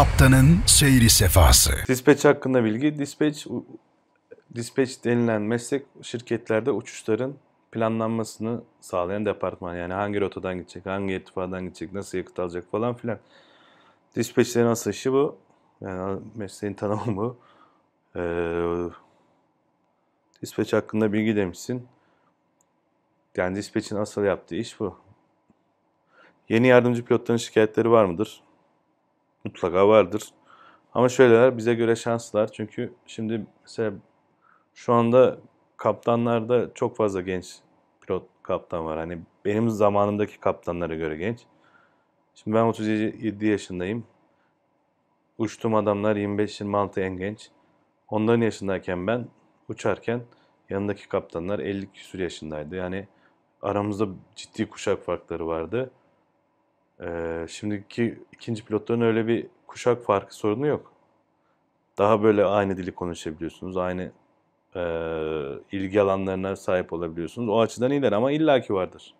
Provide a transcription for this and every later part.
Kaptanın seyri sefası. Dispatch hakkında bilgi. Dispatch, dispatch denilen meslek şirketlerde uçuşların planlanmasını sağlayan departman. Yani hangi rotadan gidecek, hangi irtifadan gidecek, nasıl yakıt alacak falan filan. Dispatch'lerin asıl işi bu. Yani mesleğin tanımı bu. Ee, dispatch hakkında bilgi demişsin. Yani dispatch'in asıl yaptığı iş bu. Yeni yardımcı pilotların şikayetleri var mıdır? Mutlaka vardır. Ama şöyleler bize göre şanslılar. Çünkü şimdi mesela şu anda kaptanlarda çok fazla genç pilot kaptan var. Hani benim zamanımdaki kaptanlara göre genç. Şimdi ben 37 yaşındayım. Uçtuğum adamlar 25-26 en genç. Onların yaşındayken ben uçarken yanındaki kaptanlar 50 küsur yaşındaydı. Yani aramızda ciddi kuşak farkları vardı. Ee, şimdiki ikinci pilotların öyle bir kuşak farkı sorunu yok. Daha böyle aynı dili konuşabiliyorsunuz. Aynı e, ilgi alanlarına sahip olabiliyorsunuz. O açıdan iyiler ama illaki vardır.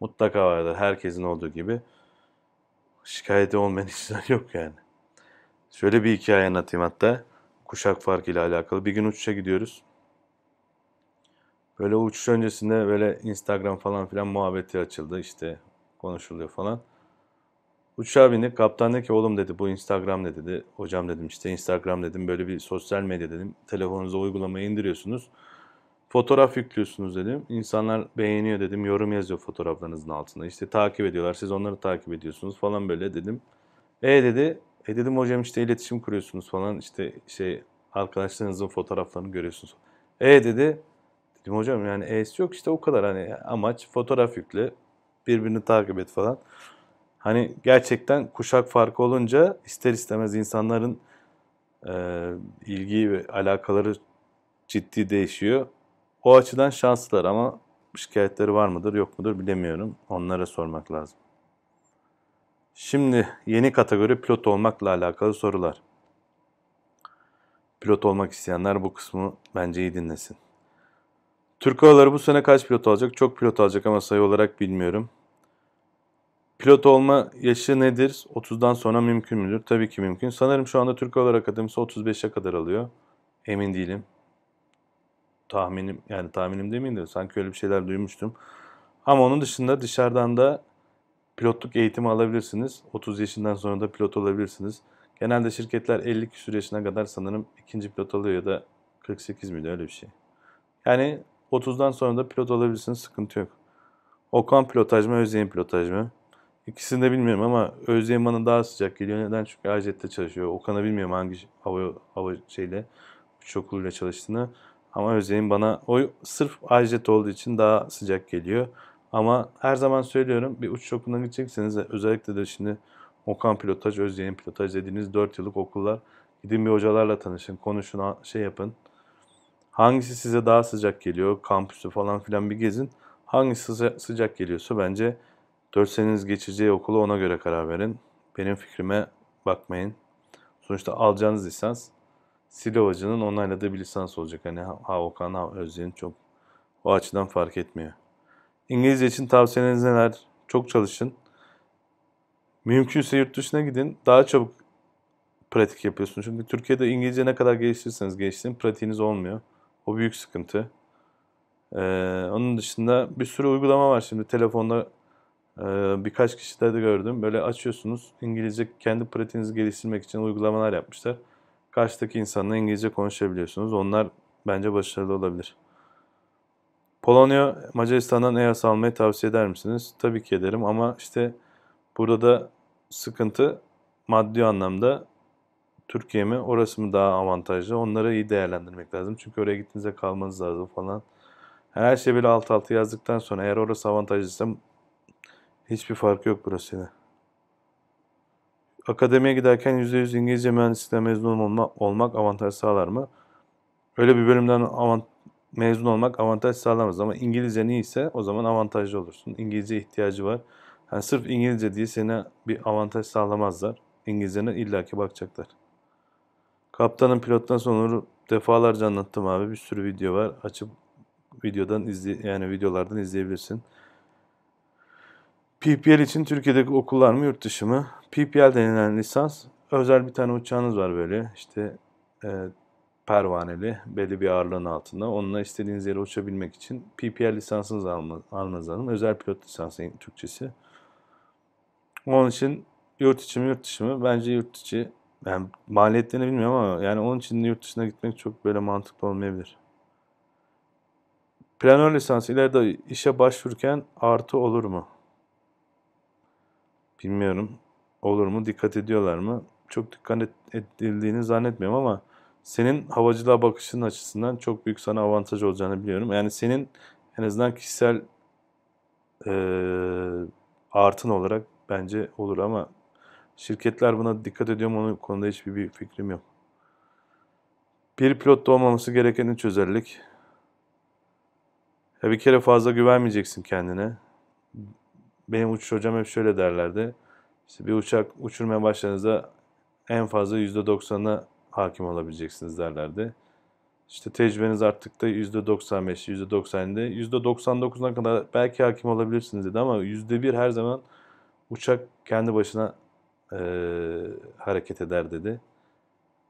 Mutlaka vardır. Herkesin olduğu gibi. Şikayeti olmayan işler yok yani. Şöyle bir hikaye anlatayım hatta. Kuşak farkı ile alakalı. Bir gün uçuşa gidiyoruz. Böyle uçuş öncesinde böyle Instagram falan filan muhabbeti açıldı. İşte konuşuluyor falan. Uçağa bindik. Kaptan dedi ki oğlum dedi bu Instagram ne dedi. Hocam dedim işte Instagram dedim böyle bir sosyal medya dedim. Telefonunuza uygulamayı indiriyorsunuz. Fotoğraf yüklüyorsunuz dedim. İnsanlar beğeniyor dedim. Yorum yazıyor fotoğraflarınızın altında. İşte takip ediyorlar. Siz onları takip ediyorsunuz falan böyle dedim. E dedi. E dedim hocam işte iletişim kuruyorsunuz falan. İşte şey arkadaşlarınızın fotoğraflarını görüyorsunuz. E dedi. Dedim hocam yani E'si yok işte o kadar hani amaç fotoğraf yükle. Birbirini takip et falan. Hani gerçekten kuşak farkı olunca ister istemez insanların e, ilgi ve alakaları ciddi değişiyor. O açıdan şanslılar ama şikayetleri var mıdır yok mudur bilemiyorum. Onlara sormak lazım. Şimdi yeni kategori pilot olmakla alakalı sorular. Pilot olmak isteyenler bu kısmı bence iyi dinlesin. Türk Havaları bu sene kaç pilot alacak? Çok pilot alacak ama sayı olarak bilmiyorum. Pilot olma yaşı nedir? 30'dan sonra mümkün müdür? Tabii ki mümkün. Sanırım şu anda Türk Havaları Akademisi 35'e kadar alıyor. Emin değilim. Tahminim yani tahminim demeyeyim de sanki öyle bir şeyler duymuştum. Ama onun dışında dışarıdan da pilotluk eğitimi alabilirsiniz. 30 yaşından sonra da pilot olabilirsiniz. Genelde şirketler 50 küsur yaşına kadar sanırım ikinci pilot alıyor ya da 48 miydi öyle bir şey. Yani 30'dan sonra da pilot olabilirsiniz sıkıntı yok. Okan pilotaj mı Özyeğin pilotaj mı? İkisini de bilmiyorum ama Özyeğin bana daha sıcak geliyor. Neden? Çünkü AJet'te çalışıyor. Okan'ı bilmiyorum hangi hava, hava şeyle uçuş okuluyla çalıştığını. Ama Özyeğin bana o sırf AJet olduğu için daha sıcak geliyor. Ama her zaman söylüyorum bir uçuş okuluna gidecekseniz özellikle de şimdi Okan pilotaj, Özyeğin pilotaj dediğiniz 4 yıllık okullar. Gidin bir hocalarla tanışın, konuşun, şey yapın. Hangisi size daha sıcak geliyor, kampüsü falan filan bir gezin. Hangisi sıcak geliyorsa bence 4 seneniz geçeceği okula ona göre karar verin. Benim fikrime bakmayın. Sonuçta alacağınız lisans Silovacı'nın onayladığı bir lisans olacak. Hani ha Okan ha Özyeğin çok o açıdan fark etmiyor. İngilizce için tavsiyeleriniz neler? Çok çalışın. Mümkünse yurt dışına gidin. Daha çabuk pratik yapıyorsunuz. Çünkü Türkiye'de İngilizce ne kadar geliştirirseniz geliştirin pratiğiniz olmuyor. O büyük sıkıntı. Ee, onun dışında bir sürü uygulama var şimdi telefonda birkaç kişide de gördüm. Böyle açıyorsunuz İngilizce kendi pratiğinizi geliştirmek için uygulamalar yapmışlar. Karşıdaki insanla İngilizce konuşabiliyorsunuz. Onlar bence başarılı olabilir. Polonya, Macaristan'dan EAS almayı tavsiye eder misiniz? Tabii ki ederim ama işte burada da sıkıntı maddi anlamda Türkiye mi orası mı daha avantajlı onları iyi değerlendirmek lazım. Çünkü oraya gittiğinizde kalmanız lazım falan. Her şey böyle alt altı yazdıktan sonra eğer orası avantajlıysa hiçbir fark yok burasıyla. Akademiye giderken %100 İngilizce mühendisliğinden mezun olma, olmak avantaj sağlar mı? Öyle bir bölümden avant mezun olmak avantaj sağlamaz ama İngilizce iyiyse o zaman avantajlı olursun. İngilizce ihtiyacı var. Yani sırf İngilizce diye sana bir avantaj sağlamazlar. İngilizcene illaki bakacaklar. Kaptanın pilottan sonra defalarca anlattım abi. Bir sürü video var. Açıp videodan izle yani videolardan izleyebilirsin. PPL için Türkiye'deki okullar mı yurt dışı mı? PPL denilen lisans özel bir tane uçağınız var böyle işte e, pervaneli belli bir ağırlığın altında. Onunla istediğiniz yere uçabilmek için PPL lisansınızı alma, almanız lazım. Özel pilot lisansı Türkçesi. Onun için yurt içi mi yurt dışı mı? Bence yurt içi. Yani maliyetlerini bilmiyorum ama yani onun için yurt dışına gitmek çok böyle mantıklı olmayabilir. Planör lisansı ileride işe başvururken artı olur mu? Bilmiyorum. Olur mu? Dikkat ediyorlar mı? Çok dikkat edildiğini zannetmiyorum ama senin havacılığa bakışın açısından çok büyük sana avantaj olacağını biliyorum. Yani senin en azından kişisel e, artın olarak bence olur ama şirketler buna dikkat ediyor mu onun konuda hiçbir bir fikrim yok. Bir pilotta olmaması gereken üç özellik. Ya bir kere fazla güvenmeyeceksin kendine. Benim uçuş hocam hep şöyle derlerdi. İşte bir uçak uçurmaya başladığınızda en fazla %90'a hakim olabileceksiniz derlerdi. İşte tecrübeniz arttık da %95, %90'da, %99'una kadar belki hakim olabilirsiniz dedi ama %1 her zaman uçak kendi başına e, hareket eder dedi.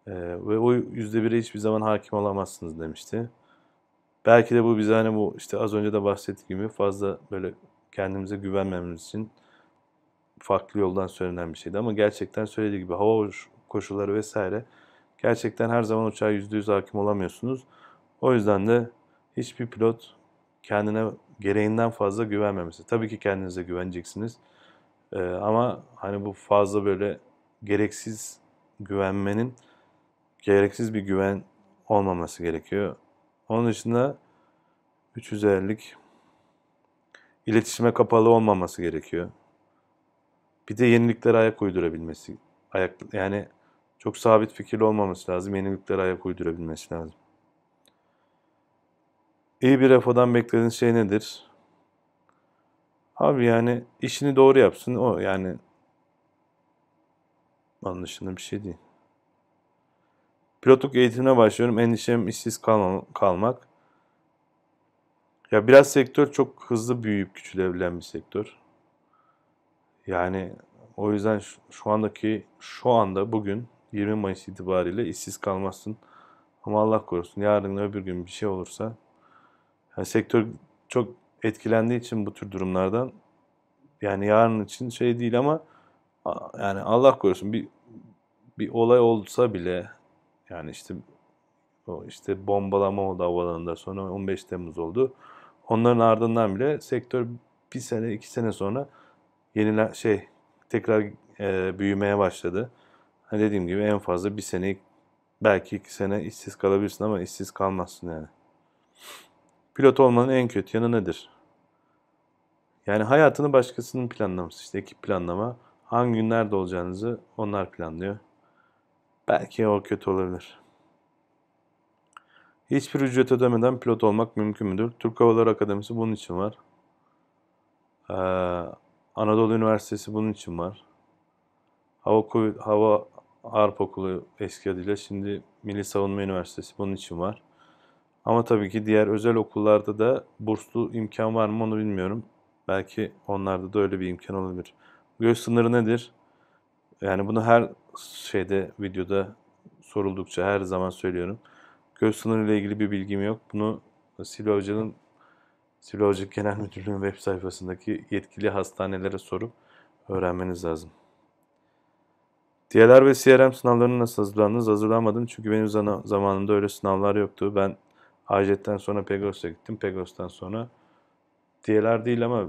E, ve o %1'e hiçbir zaman hakim olamazsınız demişti. Belki de bu bize hani bu işte az önce de bahsettiğim gibi fazla böyle kendimize güvenmemiz için farklı yoldan söylenen bir şeydi. Ama gerçekten söylediği gibi hava koşulları vesaire gerçekten her zaman uçağa %100 hakim olamıyorsunuz. O yüzden de hiçbir pilot kendine gereğinden fazla güvenmemesi. Tabii ki kendinize güveneceksiniz. Ee, ama hani bu fazla böyle gereksiz güvenmenin gereksiz bir güven olmaması gerekiyor. Onun dışında 350'lik iletişime kapalı olmaması gerekiyor. Bir de yeniliklere ayak uydurabilmesi. Ayak, yani çok sabit fikirli olmaması lazım. Yeniliklere ayak uydurabilmesi lazım. İyi bir refodan beklediğiniz şey nedir? Abi yani işini doğru yapsın. O yani dışında bir şey değil. Pilotluk eğitimine başlıyorum. Endişem işsiz kalmam, kalmak. Ya biraz sektör çok hızlı büyüyüp küçülebilen bir sektör. Yani o yüzden şu, şu andaki şu anda bugün 20 Mayıs itibariyle işsiz kalmazsın. Ama Allah korusun yarın öbür gün bir şey olursa yani sektör çok etkilendiği için bu tür durumlardan yani yarın için şey değil ama yani Allah korusun bir bir olay olsa bile yani işte o işte bombalama oldu havalarında sonra 15 Temmuz oldu. Onların ardından bile sektör bir sene iki sene sonra yenilen şey tekrar e, büyümeye başladı. Hani dediğim gibi en fazla bir sene belki iki sene işsiz kalabilirsin ama işsiz kalmazsın yani. Pilot olmanın en kötü yanı nedir? Yani hayatını başkasının planlaması işte ekip planlama. Hangi günlerde olacağınızı onlar planlıyor. Belki o kötü olabilir. Hiçbir ücret ödemeden pilot olmak mümkün müdür? Türk Havaları Akademisi bunun için var. Ee, Anadolu Üniversitesi bunun için var. Hava, Hava Harp Okulu eski adıyla şimdi Milli Savunma Üniversitesi bunun için var. Ama tabii ki diğer özel okullarda da burslu imkan var mı onu bilmiyorum. Belki onlarda da öyle bir imkan olabilir. Göğüs sınırı nedir? Yani bunu her şeyde videoda soruldukça her zaman söylüyorum. Göğüs sınırı ile ilgili bir bilgim yok. Bunu Silva Hoca'nın Silva Hoca Genel Müdürlüğü'nün web sayfasındaki yetkili hastanelere sorup öğrenmeniz lazım. DLR ve CRM sınavlarını nasıl hazırlandınız? Hazırlanmadım çünkü benim zamanımda öyle sınavlar yoktu. Ben AJET'ten sonra Pegos'a gittim. Pegos'tan sonra DLR değil ama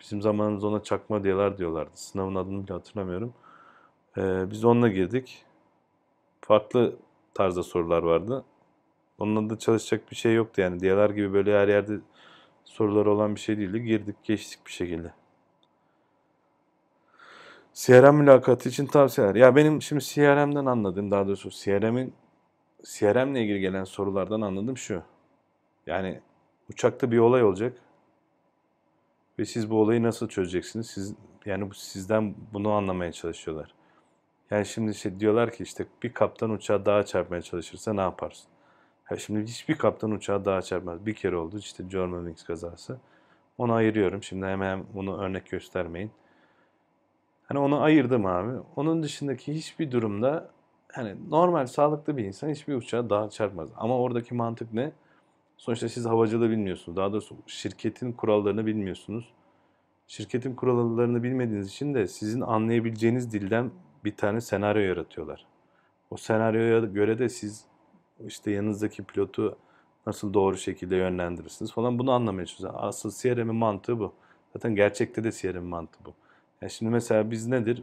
bizim zamanımızda ona çakma DLR diyorlardı. Sınavın adını bile hatırlamıyorum. Ee, biz onunla girdik. Farklı tarzda sorular vardı. Onunla da çalışacak bir şey yoktu yani. DLR gibi böyle her yerde sorular olan bir şey değildi. Girdik geçtik bir şekilde. CRM mülakatı için tavsiyeler. Ya benim şimdi CRM'den anladığım daha doğrusu CRM'in CRM ile ilgili gelen sorulardan anladığım şu. Yani uçakta bir olay olacak. Ve siz bu olayı nasıl çözeceksiniz? Siz yani sizden bunu anlamaya çalışıyorlar. Yani şimdi şey diyorlar ki işte bir kaptan uçağı dağa çarpmaya çalışırsa ne yaparsın? Ya şimdi hiçbir kaptan uçağı dağa çarpmaz. Bir kere oldu işte Germanwings kazası. Onu ayırıyorum. Şimdi hemen bunu örnek göstermeyin. Hani onu ayırdım abi. Onun dışındaki hiçbir durumda hani normal sağlıklı bir insan hiçbir uçağa daha çarpmaz. Ama oradaki mantık ne? Sonuçta siz havacılığı bilmiyorsunuz. Daha doğrusu şirketin kurallarını bilmiyorsunuz. Şirketin kurallarını bilmediğiniz için de sizin anlayabileceğiniz dilden bir tane senaryo yaratıyorlar. O senaryoya göre de siz işte yanınızdaki pilotu nasıl doğru şekilde yönlendirirsiniz falan bunu anlamaya çalışıyorsunuz. Asıl CRM'in mantığı bu. Zaten gerçekte de CRM'in mantığı bu. Yani şimdi mesela biz nedir?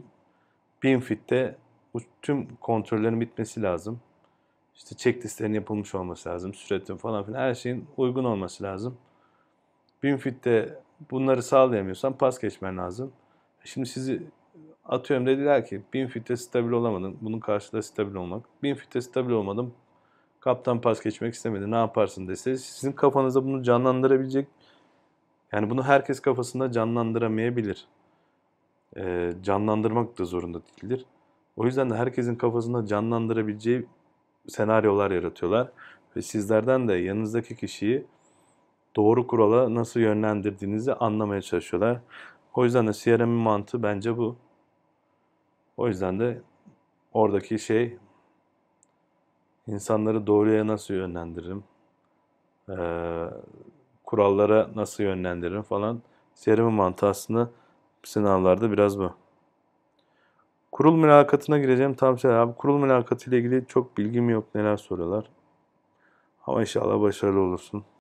Binfit'te bu tüm kontrollerin bitmesi lazım. İşte checklistlerin yapılmış olması lazım. Süretin falan filan her şeyin uygun olması lazım. Binfit'te bunları sağlayamıyorsan pas geçmen lazım. Şimdi sizi atıyorum dediler ki Binfit'te stabil olamadın. Bunun karşılığı stabil olmak. Binfit'te stabil olmadım. Kaptan pas geçmek istemedi. Ne yaparsın dese sizin kafanızda bunu canlandırabilecek yani bunu herkes kafasında canlandıramayabilir. Ee, canlandırmak da zorunda değildir. O yüzden de herkesin kafasında canlandırabileceği senaryolar yaratıyorlar. Ve sizlerden de yanınızdaki kişiyi doğru kurala nasıl yönlendirdiğinizi anlamaya çalışıyorlar. O yüzden de CRM'in mantığı bence bu. O yüzden de oradaki şey insanları doğruya nasıl yönlendiririm, ee, kurallara nasıl yönlendiririm falan. CRM'in mantığı aslında sınavlarda biraz bu. Kurul mülakatına gireceğim. Tam şey abi kurul mülakatı ile ilgili çok bilgim yok. Neler soruyorlar. Ama inşallah başarılı olursun.